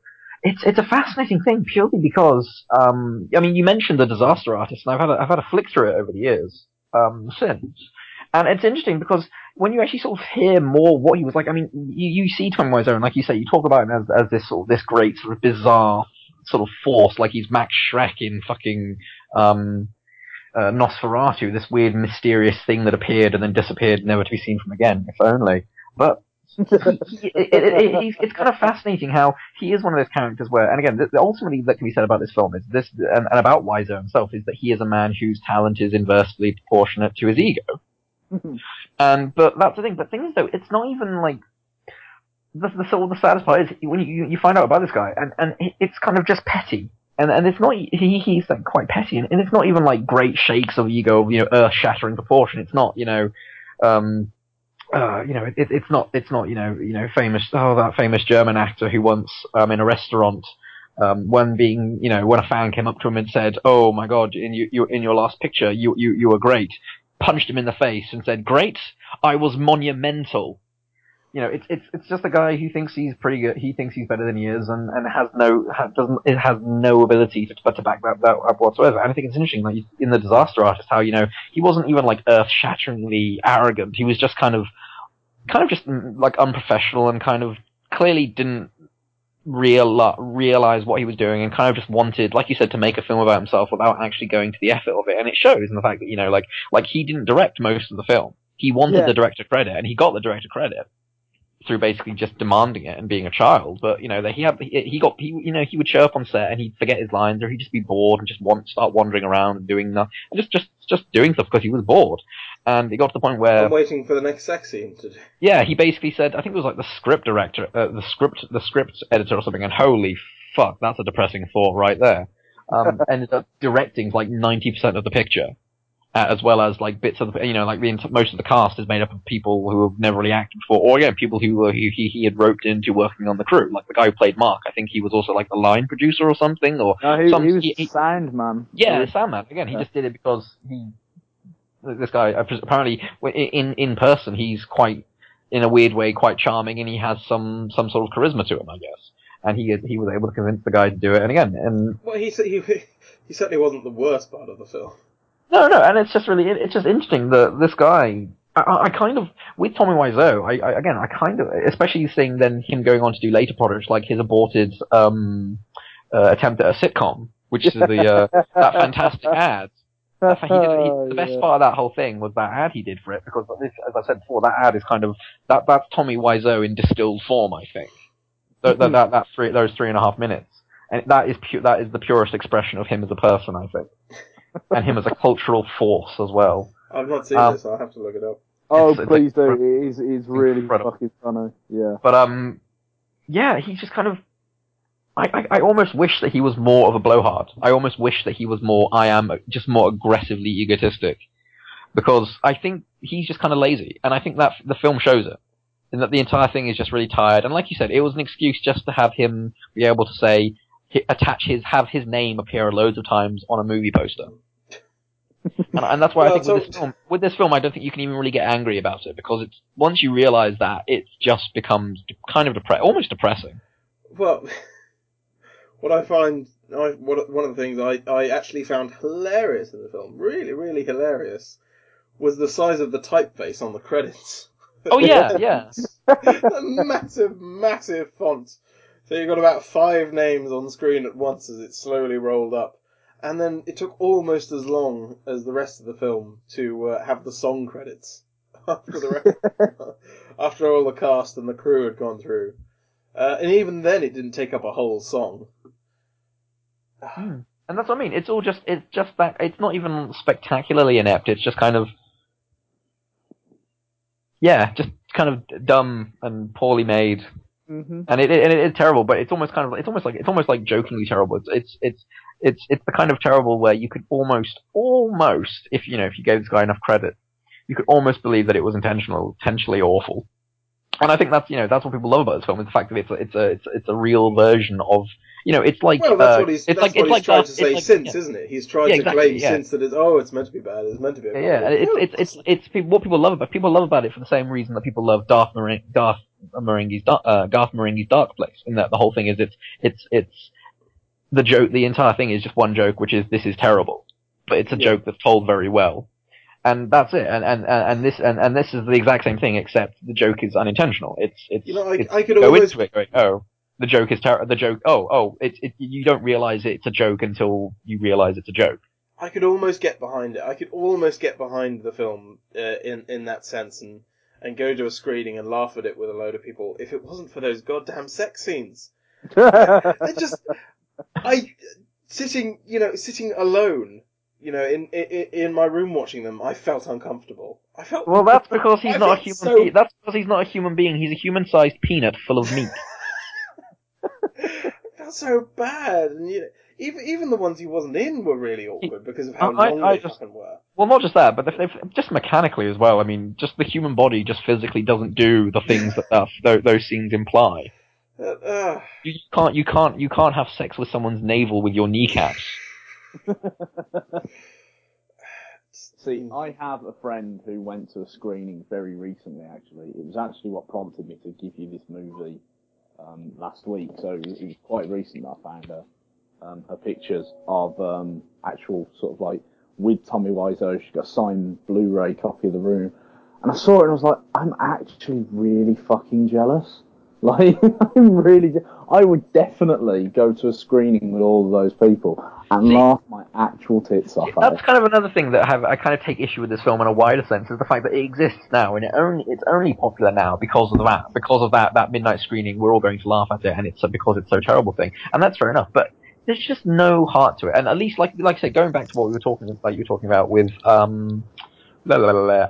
it's it's a fascinating thing purely because, um, I mean, you mentioned the Disaster Artist, and I've had a, I've had a flick through it over the years, um, since, and it's interesting because when you actually sort of hear more what he was like, I mean, you, you see Tommy Wiseau, and like you say, you talk about him as, as this sort of this great sort of bizarre sort of force, like he's Max Schreck in fucking um, uh, Nosferatu, this weird mysterious thing that appeared and then disappeared, never to be seen from again, if only. But it, it, it, it's kind of fascinating how he is one of those characters where, and again, th- ultimately that can be said about this film is this, and, and about Wiseau himself is that he is a man whose talent is inversely proportionate to his ego. And but that's the thing. But thing is though, it's not even like the the sort of the saddest part is when you you find out about this guy, and and it's kind of just petty. And and it's not he he's like quite petty, and, and it's not even like great shakes of ego, you know, earth shattering proportion. It's not you know, um, uh, you know, it, it's not it's not you know you know famous oh that famous German actor who once um in a restaurant. Um, when being, you know, when a fan came up to him and said, "Oh my God, in you, you in your last picture, you you you were great," punched him in the face and said, "Great, I was monumental." You know, it's it's it's just a guy who thinks he's pretty good. He thinks he's better than he is, and, and has no doesn't it has no ability to to back that, that up whatsoever. And I think it's interesting, like in the Disaster Artist, how you know he wasn't even like earth shatteringly arrogant. He was just kind of kind of just mm, like unprofessional and kind of clearly didn't real realize what he was doing and kind of just wanted, like you said, to make a film about himself without actually going to the effort of it. And it shows in the fact that you know, like like he didn't direct most of the film. He wanted Yeah. the director credit, and he got the director credit. through basically just demanding it and being a child. But you know, that he had he, he got he you know he would show up on set and he'd forget his lines or he'd just be bored and just want start wandering around and doing nothing and just just just doing stuff because he was bored. And it got to the point where I'm waiting for the next sex scene to do. yeah, he basically said, I think it was like the script director, uh, the script, the script editor or something, and holy fuck, that's a depressing thought right there. Um, ended up directing like 90% of the picture, uh, as well as like bits of the, you know, like the, most of the cast is made up of people who have never really acted before, or yeah, people who, were- who he, he had roped into working on the crew, like the guy who played Mark, I think he was also like the line producer or something, or No, he, some, he was he- he- sound man. yeah, Sandman. Again, he Yeah. just did it because he. This guy apparently in in person he's quite in a weird way quite charming and he has some some sort of charisma to him, I guess. And he he was able to convince the guy to do it. And again, and Well, he he he certainly wasn't the worst part of the film. no, no, and it's just really it's just interesting that this guy. I, I I kind of with Tommy Wiseau. I, I again, I kind of, especially seeing then him going on to do later projects like his aborted um, uh, attempt at a sitcom, which is the uh, that fantastic ad. I he did, he, the best Yeah. part of that whole thing was that ad he did for it because, this, as I said before, that ad is kind of that that's Tommy Wiseau in distilled form. I think that that, that, that three, those three and a half minutes, and that is pu- that is the purest expression of him as a person. I think, and him as a cultural force as well. I've not seen Um, this. I'll have to look it up. Oh, It's- it's please do. incre- It is, it is really incredible. fucking funny. Yeah. But um, yeah, he's just kind of. I, I, I almost wish that he was more of a blowhard. I almost wish that he was more. I am just more aggressively egotistic, because I think he's just kind of lazy, and I think that the film shows it, and that the entire thing is just really tired. And like you said, it was an excuse just to have him be able to say, attach his, have his name appear loads of times on a movie poster. and, and that's why Well, I think with this film, with this film, I don't think you can even really get angry about it because it's once you realize that, it just becomes kind of depre- almost depressing. Well, what I find, I, what, one of the things I, I actually found hilarious in the film, really, really hilarious, was the size of the typeface on the credits. Oh yeah, yeah. a massive, massive font. So you've got about five names on screen at once as it slowly rolled up. And then it took almost as long as the rest of the film to uh, have the song credits after the re- after all the cast and the crew had gone through. Uh, and even then, it didn't take up a whole song. And that's what I mean. It's all just it's just that it's not even spectacularly inept. It's just kind of yeah, just kind of dumb and poorly made. hmm And it, it and it is terrible, but it's almost kind of it's almost like it's almost like jokingly terrible. It's it's it's it's it's the kind of terrible where you could almost almost if you know if you gave this guy enough credit, you could almost believe that it was intentional, intentionally awful. And I think that's you know that's what people love about this film is the fact that it's a, it's a it's it's a real version of you know it's like Well, that's uh, what he's, it's like what it's he's like tried Darth- to say like- since, yeah. isn't it? He's tried Yeah, to exactly, claim yeah. since that it's, oh, it's meant to be bad, it's meant to be a Yeah, and it's it's it's it's people, what people love about people love about it for the same reason that people love Darth Mareng, Darth Marenghi's Dar- uh, Garth Marenghi's Dark Place. In that the whole thing is it's it's it's the joke. The entire thing is just one joke, which is this is terrible, but it's a joke that's told very well, and that's it. And and and and this and, and this is the exact same thing, except the joke is unintentional. It's it's You know, I- it's, I could you go almost- into it oh. The joke is ter- the joke. Oh, oh! It's it, you don't realize it's a joke until you realize it's a joke. I could almost get behind it. I could almost get behind the film uh, in in that sense and and go to a screening and laugh at it with a load of people if it wasn't for those goddamn sex scenes. They just I sitting you know sitting alone you know in in, in my room watching them I felt uncomfortable. I felt Well, that's because he's I not a human. so- being. That's because he's not a human being. He's a human-sized peanut full of meat. I so bad and you know, even even the ones he wasn't in were really awkward because of how I- long I they just- fucking were. well, not just that, but if, if, just mechanically as well. I mean, just the human body just physically doesn't do the things that that those, those scenes imply. Uh, uh, You can't. You can't. You can't have sex with someone's navel with your kneecaps. See, I have a friend who went to a screening very recently. Actually, it was actually what prompted me to give you this movie um, last week. So it was, quite recent that I found her um, her pictures of um, actual sort of like with Tommy Wiseau. She got a signed Blu-ray copy of The Room, and I saw it and I was like, I'm actually really fucking jealous. Like, I'm really. I would definitely go to a screening with all of those people and laugh actual tits off. That's kind of another thing that I have I kind of take issue with this film in a wider sense is the fact that it exists now and it only it's only popular now because of that because of that that midnight screening we're all going to laugh at it and it's because it's so terrible thing and that's fair enough but there's just no heart to it and at least like like I said going back to what we were talking like you were talking about with um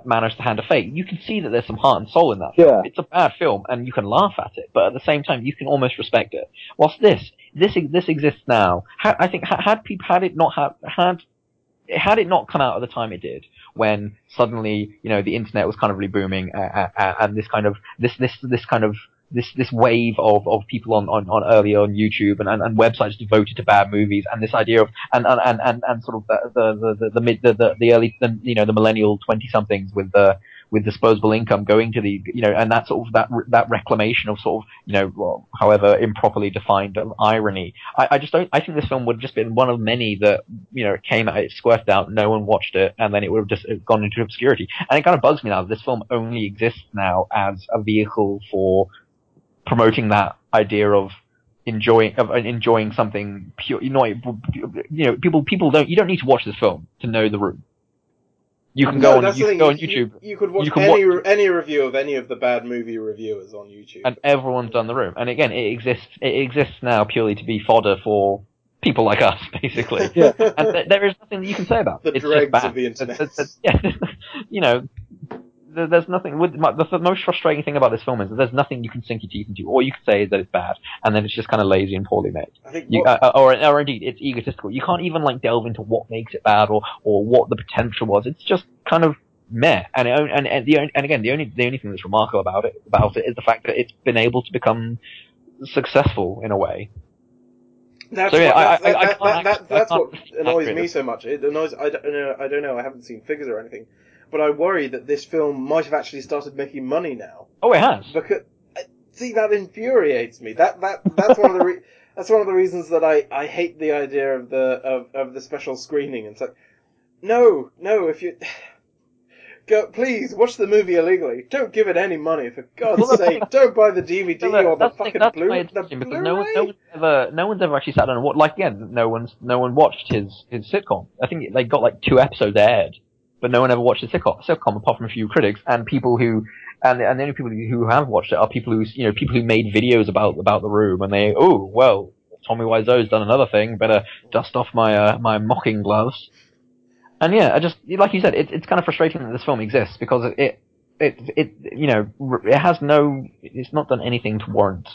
Manos the Hand of Fate you can see that there's some heart and soul in that film. Yeah. it's a bad film and you can laugh at it but at the same time you can almost respect it whilst this this this exists now I think had people had it not had had had it not come out at the time it did, when suddenly you know the internet was kind of really booming, uh, uh, uh, and this kind of this this this kind of this this wave of, of people on, on, on early on YouTube and, and, and websites devoted to bad movies, and this idea of and and, and, and, sort of the the the the, the, mid, the, the, the early the, you know the millennial twenty somethings with the with disposable income going to the you know and that sort of that that reclamation of sort of you know well, however improperly defined irony. I, I just don't I think this film would have just been one of many that you know it came out it squirted out no one watched it and then it would have just gone into obscurity. And it kind of bugs me now that this film only exists now as a vehicle for promoting that idea of enjoying of enjoying something pure you know you know people people don't you don't need to watch this film to know the room you can No, go on you can go on YouTube You, you could watch you can any watch- any review of any of the bad movie reviewers on YouTube. and everyone's done the room. And again, it exists. It exists now purely to be fodder for people like us, basically. Yeah. and th- there is nothing that you can say about The it. It's dregs just bad. of the internet. It's- it's- yeah, you know, there- there's nothing. With my, the, the most frustrating thing about this film is that there's nothing you can sink your teeth into. All you can say is that it's bad, and then it's just kind of lazy and poorly made. I think You, what- uh, or, or indeed, it's egotistical. You can't even like delve into what makes it bad or, or what the potential was. It's just kind of meh. And it, and and the and again, the only the only thing that's remarkable about it about it is the fact that it's been able to become successful in a way. That's So, yeah, what, I- I- I that's what annoys me so much. It annoys. I don't know. I don't know. I haven't seen figures or anything, but I worry that this film might have actually started making money now. Oh, it has. Because uh, see, that infuriates me. That that that's one of the re- that's one of the reasons that I, I hate the idea of the of, of the special screening. It's like, no, no, if you go, please watch the movie illegally. Don't give it any money for God's sake. Don't buy the DVD No, no, or the that's the fucking Blu the because no, one, Blu-ray. no one's ever, no one's ever actually sat down and watched. Like again, no one's, no one watched his his sitcom. I think they got like two episodes aired, but no one ever watched the sitcom. Sitcom apart from a few critics and people who, and and the only people who have watched it are people who, you know, people who made videos about about the room and they, oh well, Tommy Wiseau's done another thing. Better dust off my uh, my mocking gloves. And yeah, I just like you said, it, it's kind of frustrating that this film exists because it, it, it, you know, it has no, it's not done anything to warrant.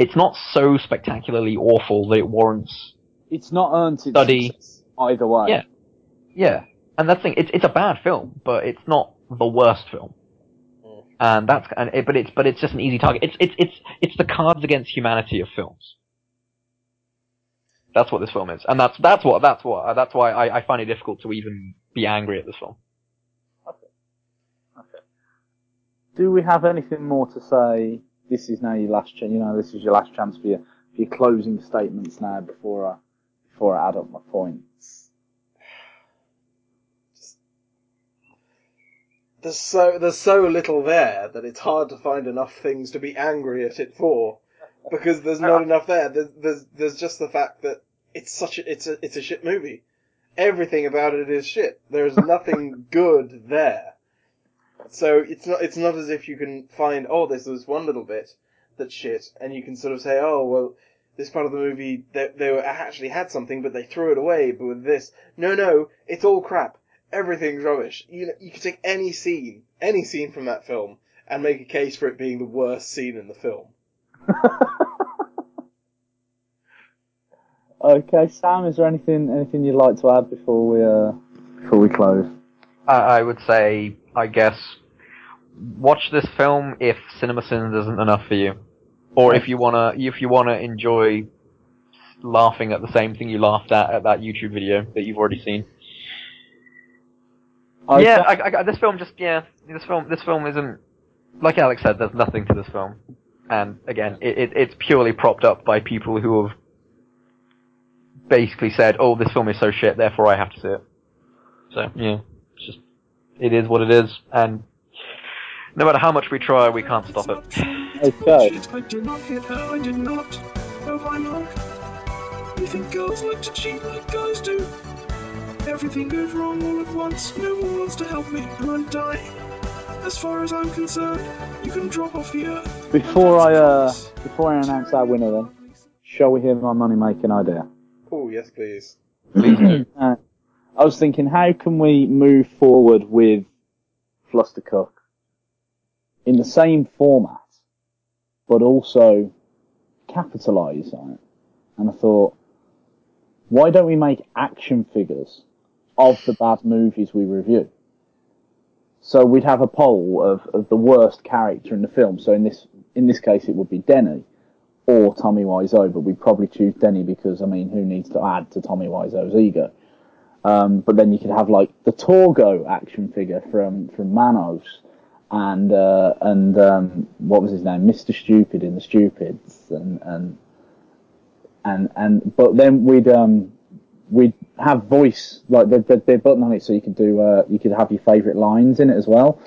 It's not so spectacularly awful that it warrants. It's not earned its Study. either way. Yeah. Yeah, and that's the thing. It's it's a bad film, but it's not the worst film. Mm. And that's and it, but it's but it's just an easy target. It's it's it's it's the Cards Against Humanity of films. That's what this film is, and that's that's what that's what that's why I, I find it difficult to even be angry at this film. Okay. Okay. Do we have anything more to say? This is now your last chance. You know, this is your last chance for your for your closing statements now before I before I add up my points. There's so there's so little there that it's hard to find enough things to be angry at it for, because there's not enough there. There's there's, there's just the fact that it's such a it's a it's a shit movie. Everything about it is shit. There's nothing good there. So it's not it's not as if you can find oh there's this one little bit that's shit and you can sort of say oh well this part of the movie they they actually had something but they threw it away but with this no no it's all crap everything's rubbish. You know, you could take any scene, any scene from that film, and make a case for it being the worst scene in the film. Okay, Sam, is there anything anything you'd like to add before we uh before we close? I, I would say, I guess, watch this film if CinemaSins isn't enough for you, or if you wanna if you wanna enjoy laughing at the same thing you laughed at at that YouTube video that you've already seen. Okay. Yeah, I, I, this film just yeah, this film this film isn't like Alex said. There's nothing to this film, and again, it, it it's purely propped up by people who have basically said, "Oh, this film is so shit, therefore I have to see it." So yeah, it's just it is what it is, and no matter how much we try, we can't stop it. Okay. I did not hit her, I did not. Oh, hi Mark. You think girls like to cheat like guys do? Everything goes wrong all at once. No one wants to help me, and I die. As far as I'm concerned, you can drop off the earth. Before I uh, before I announce our winner, then, shall we hear my money making idea? Oh, yes, please. Please do. Uh, I was thinking, how can we move forward with Flustercock in the same format, but also capitalise on it? And I thought, why don't we make action figures of the bad movies we review? So we'd have a poll of, of the worst character in the film. So in this in this case, it would be Denny or Tommy Wiseau, but we'd probably choose Denny because I mean, who needs to add to Tommy Wiseau's ego? Um, but then you could have like the Torgo action figure from from Manos, and uh, and um, what was his name, Mister Stupid in the Stupids, and and and and but then we'd um we'd have voice like there'd be a button on it so you could do uh, you could have your favourite lines in it as well,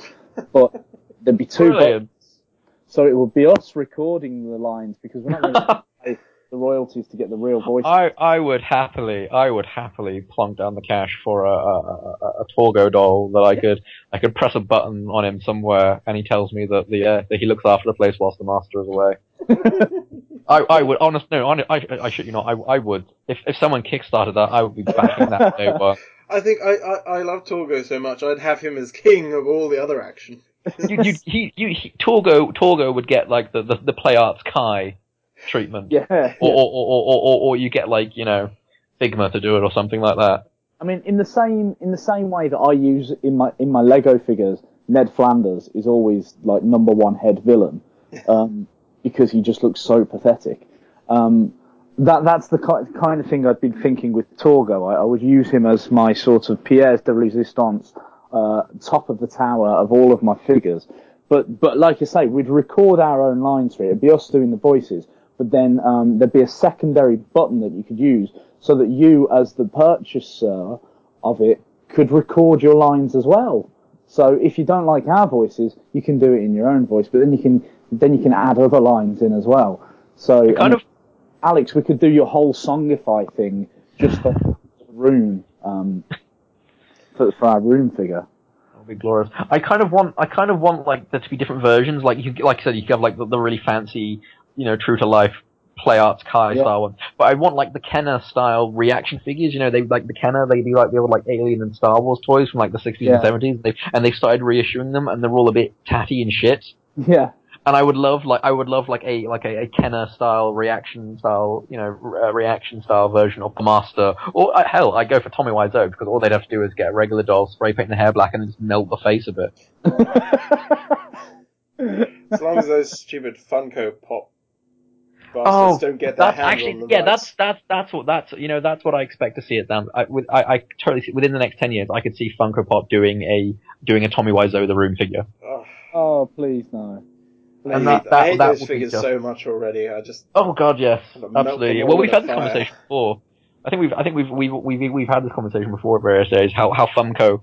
but there'd be two buttons. So it would be us recording the lines because we're not going to pay the royalties to get the real voice. I, I would happily, I would happily plunk down the cash for a, a, a, a Torgo doll that I could, I could press a button on him somewhere and he tells me that the, uh, that he looks after the place whilst the master is away. I, I would, honestly no, hon- I, I shit you know I, I would. If, if someone kickstarted that, I would be backing that day one. I think I, I, I love Torgo so much, I'd have him as king of all the other action. You, you, he, you, he, Torgo, Torgo would get like the, the, the Play Arts Kai treatment. yeah, Or, yeah. or, or, or, or, or you get like, you know, Figma to do it or something like that. I mean, in the same in the same way that I use in my in my Lego figures, Ned Flanders is always like number one head villain, um, because he just looks so pathetic. Um, that that's the kind of thing I've been thinking with Torgo. I, I would use him as my sort of pièce de résistance, uh, top of the tower of all of my figures. But but like I say, we'd record our own lines for it. It'd be us doing the voices, but then um, there'd be a secondary button that you could use so that you, as the purchaser of it, could record your lines as well. So if you don't like our voices, you can do it in your own voice, but then you can then you can add other lines in as well. So I Kind mean, of, Alex, we could do your whole songify thing just for room um, for, for our room figure. That would be glorious. I kind of want, I kind of want like there to be different versions. Like you, like I said, you could have like the, the really fancy, you know, true to life play arts Kai Yeah. style one. But I want like the Kenner style reaction figures. You know, they like the Kenner. They do like the old like Alien and Star Wars toys from like the 60s Yeah. and 70s. They, and they've started reissuing them, and they're all a bit tatty and shit. Yeah, And I would love like I would love like a like a, a Kenner style reaction style you know re- uh, reaction style version of the Master or uh, hell I go for Tommy Wiseau because all they'd have to do is get a regular doll spray paint the hair black and just melt the face a bit. As long as those stupid Funko Pop Oh, bastards Oh, don't get their That's actually on the yeah rights. that's that's that's what that's you know that's what I expect to see it down. I, with, I, I totally see, within the next ten years I could see Funko Pop doing a doing a Tommy Wiseau the Room figure. Oh, oh please no. I And hate, that- I hate that those figures just- so much already. I just Oh god, yes, absolutely. Well, we've a had this fire. conversation before. I think we've, I think we've, we've, we've, we've had this conversation before at various days. How, how Funko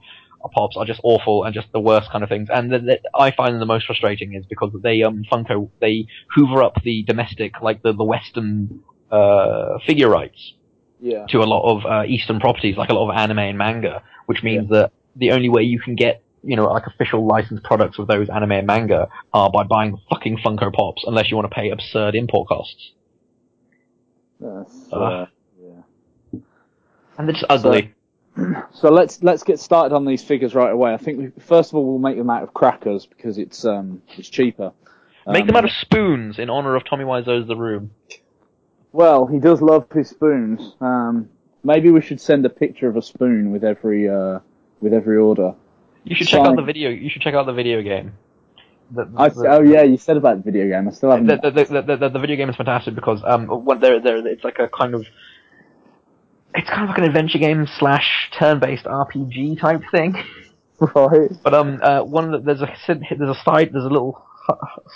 pops are just awful and just the worst kind of things. And the, the, I find them the most frustrating is because they, um, Funko, they hoover up the domestic, like the, the Western, uh, figure rights Yeah. to a lot of, uh, Eastern properties, like a lot of anime and manga, which means that the only way you can get you know, like official licensed products of those anime and manga are by buying fucking Funko Pops, unless you want to pay absurd import costs. That's, Ugh. uh, yeah. And they're just ugly. So let's let's get started on these figures right away. I think we, first of all we'll make them out of crackers because it's um it's cheaper. Make Um, them out of spoons in honor of Tommy Wiseau's The Room. Well, he does love his spoons. Um, maybe we should send a picture of a spoon with every uh with every order. You should check out the video. You should check out the video game. The, I, the- oh yeah, you said about the video game. I still haven't. the, the, video game is fantastic because um when they're, they're, it's like a kind of it's kind of like an adventure game slash turn-based RPG type thing. right. But um, uh, one of the, there's a there's a side there's a little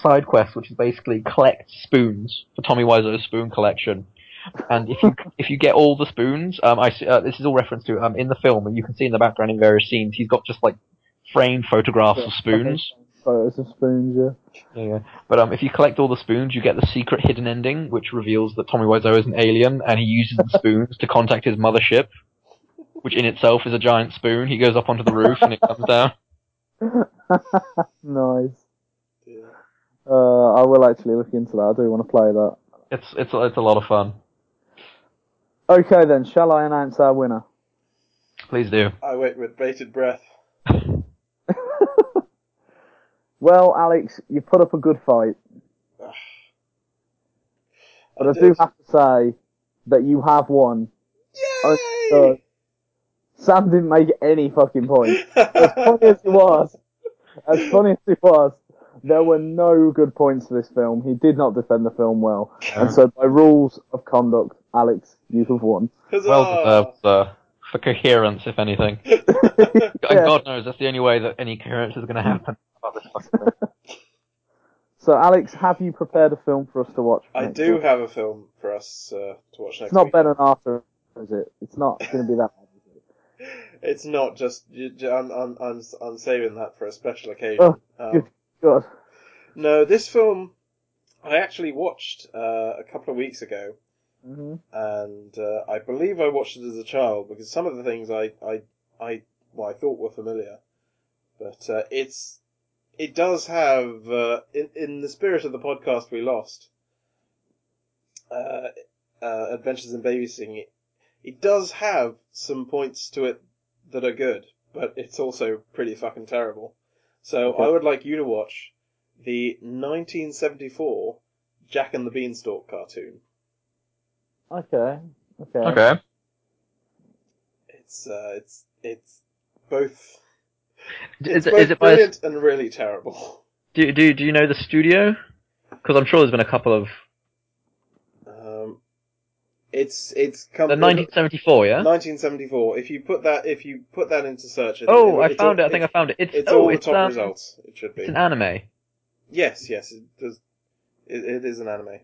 side quest which is basically collect spoons for Tommy Wiseau's spoon collection. And if you if you get all the spoons, um, I uh, this is all reference to um in the film, and you can see in the background in various scenes, he's got just like framed photographs of spoons. Photos of spoons, yeah. Yeah, yeah. But um, if you collect all the spoons, you get the secret hidden ending, which reveals that Tommy Wiseau is an alien, and he uses the spoons to contact his mothership. which in itself is a giant spoon. He goes up onto the roof and it comes down. nice. Yeah. Uh, I will actually look into that. I do want to play that. It's it's it's a lot of fun. Okay then, shall I announce our winner? Please do. I wait with bated breath. Well, Alex, you put up a good fight, but I, do have to say that you have won. Yay! Uh, Sam didn't make any fucking point. As funny as he was, as funny as he was, there were no good points to this film. He did not defend the film well, and so by rules of conduct, Alex, you have won. Huzzah! Well deserved, sir. For coherence, if anything. And Yeah. God knows that's the only way that any coherence is going to happen about this fucking thing. So, Alex, have you prepared a film for us to watch? I do week? have a film for us uh, to watch next It's not week. Ben and Arthur, is it? It's not going to be that. bad, is it? It's not just. You, you- I'm, I'm, I'm, I'm saving that for a special occasion. Oh, Um, good. God. no, this film I actually watched uh, a couple of weeks ago, hmm and uh, I believe I watched it as a child because some of the things I, I, I, well, I thought were familiar, but uh, it's it does have uh, in in the spirit of the podcast we lost, uh, uh, Adventures in Babysitting. It, it does have some points to it that are good, but it's also pretty fucking terrible. So Okay. I would like you to watch the 1974 Jack and the Beanstalk cartoon. Okay. Okay. Okay. It's uh, it's it's both. Is It's it, both is it by a, brilliant and really terrible. do, do, do you know the studio? Because I'm sure there's been a couple of. Um, it's it's come The 1974, yeah? 1974. If you put that if you put that into search, it, Oh, I found all, it. I think I found it. It's, it's oh, all the it's, top um, results. It should be. It's an anime. Yes, yes, it does. It, it is an anime.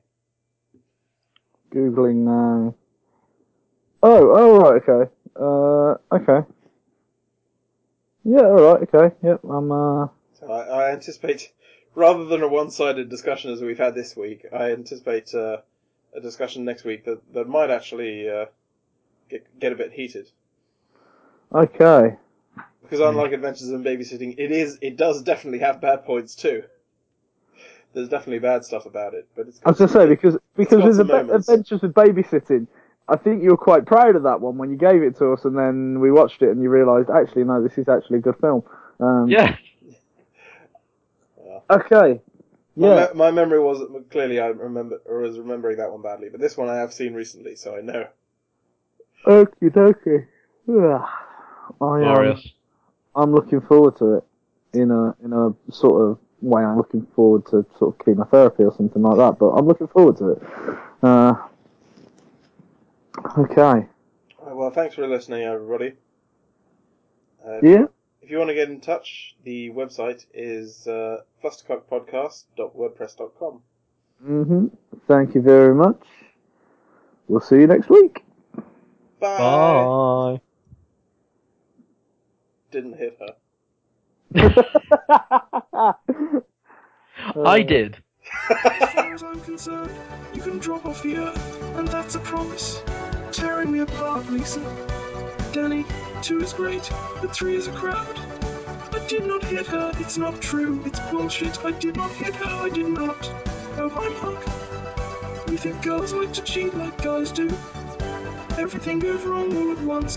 Googling now. Oh, oh, right, okay. Uh, okay. Yeah, alright, okay. Yep, I'm, uh, So I, I anticipate, rather than a one-sided discussion as we've had this week, I anticipate uh, a discussion next week that, that might actually uh, get get a bit heated. okay. Because unlike Adventures in Babysitting, it is it does definitely have bad points too. There's definitely bad stuff about it, but it's I was going to say, because, because moments. Adventures with Babysitting, I think you were quite proud of that one when you gave it to us and then we watched it and you realised, actually, no, this is actually a good film. Um, Yeah. Okay. my, Yeah. me- my memory was clearly I remember or was remembering that one badly, but this one I have seen recently, so I know. Okie dokie. Ugh. I, um, Glorious. I'm looking forward to it in a in a sort of way. I'm looking forward to sort of chemotherapy or something like that. But I'm looking forward to it. Uh, okay. Well, thanks for listening, everybody. Uh, Yeah. If you want to get in touch, the website is uh, flustercockpodcast.wordpress.com. Mhm. Thank you very much. We'll see you next week. Bye. Bye. Didn't hit her. I did. As far as I'm concerned, you can drop off the earth, and that's a promise. Tearing me apart, Lisa. Denny, two is great, but three is a crowd. I did not hit her, it's not true, it's bullshit. I did not hit her, I did not. Oh, hi Mark. You think girls like to cheat like guys do? Everything goes wrong all at once.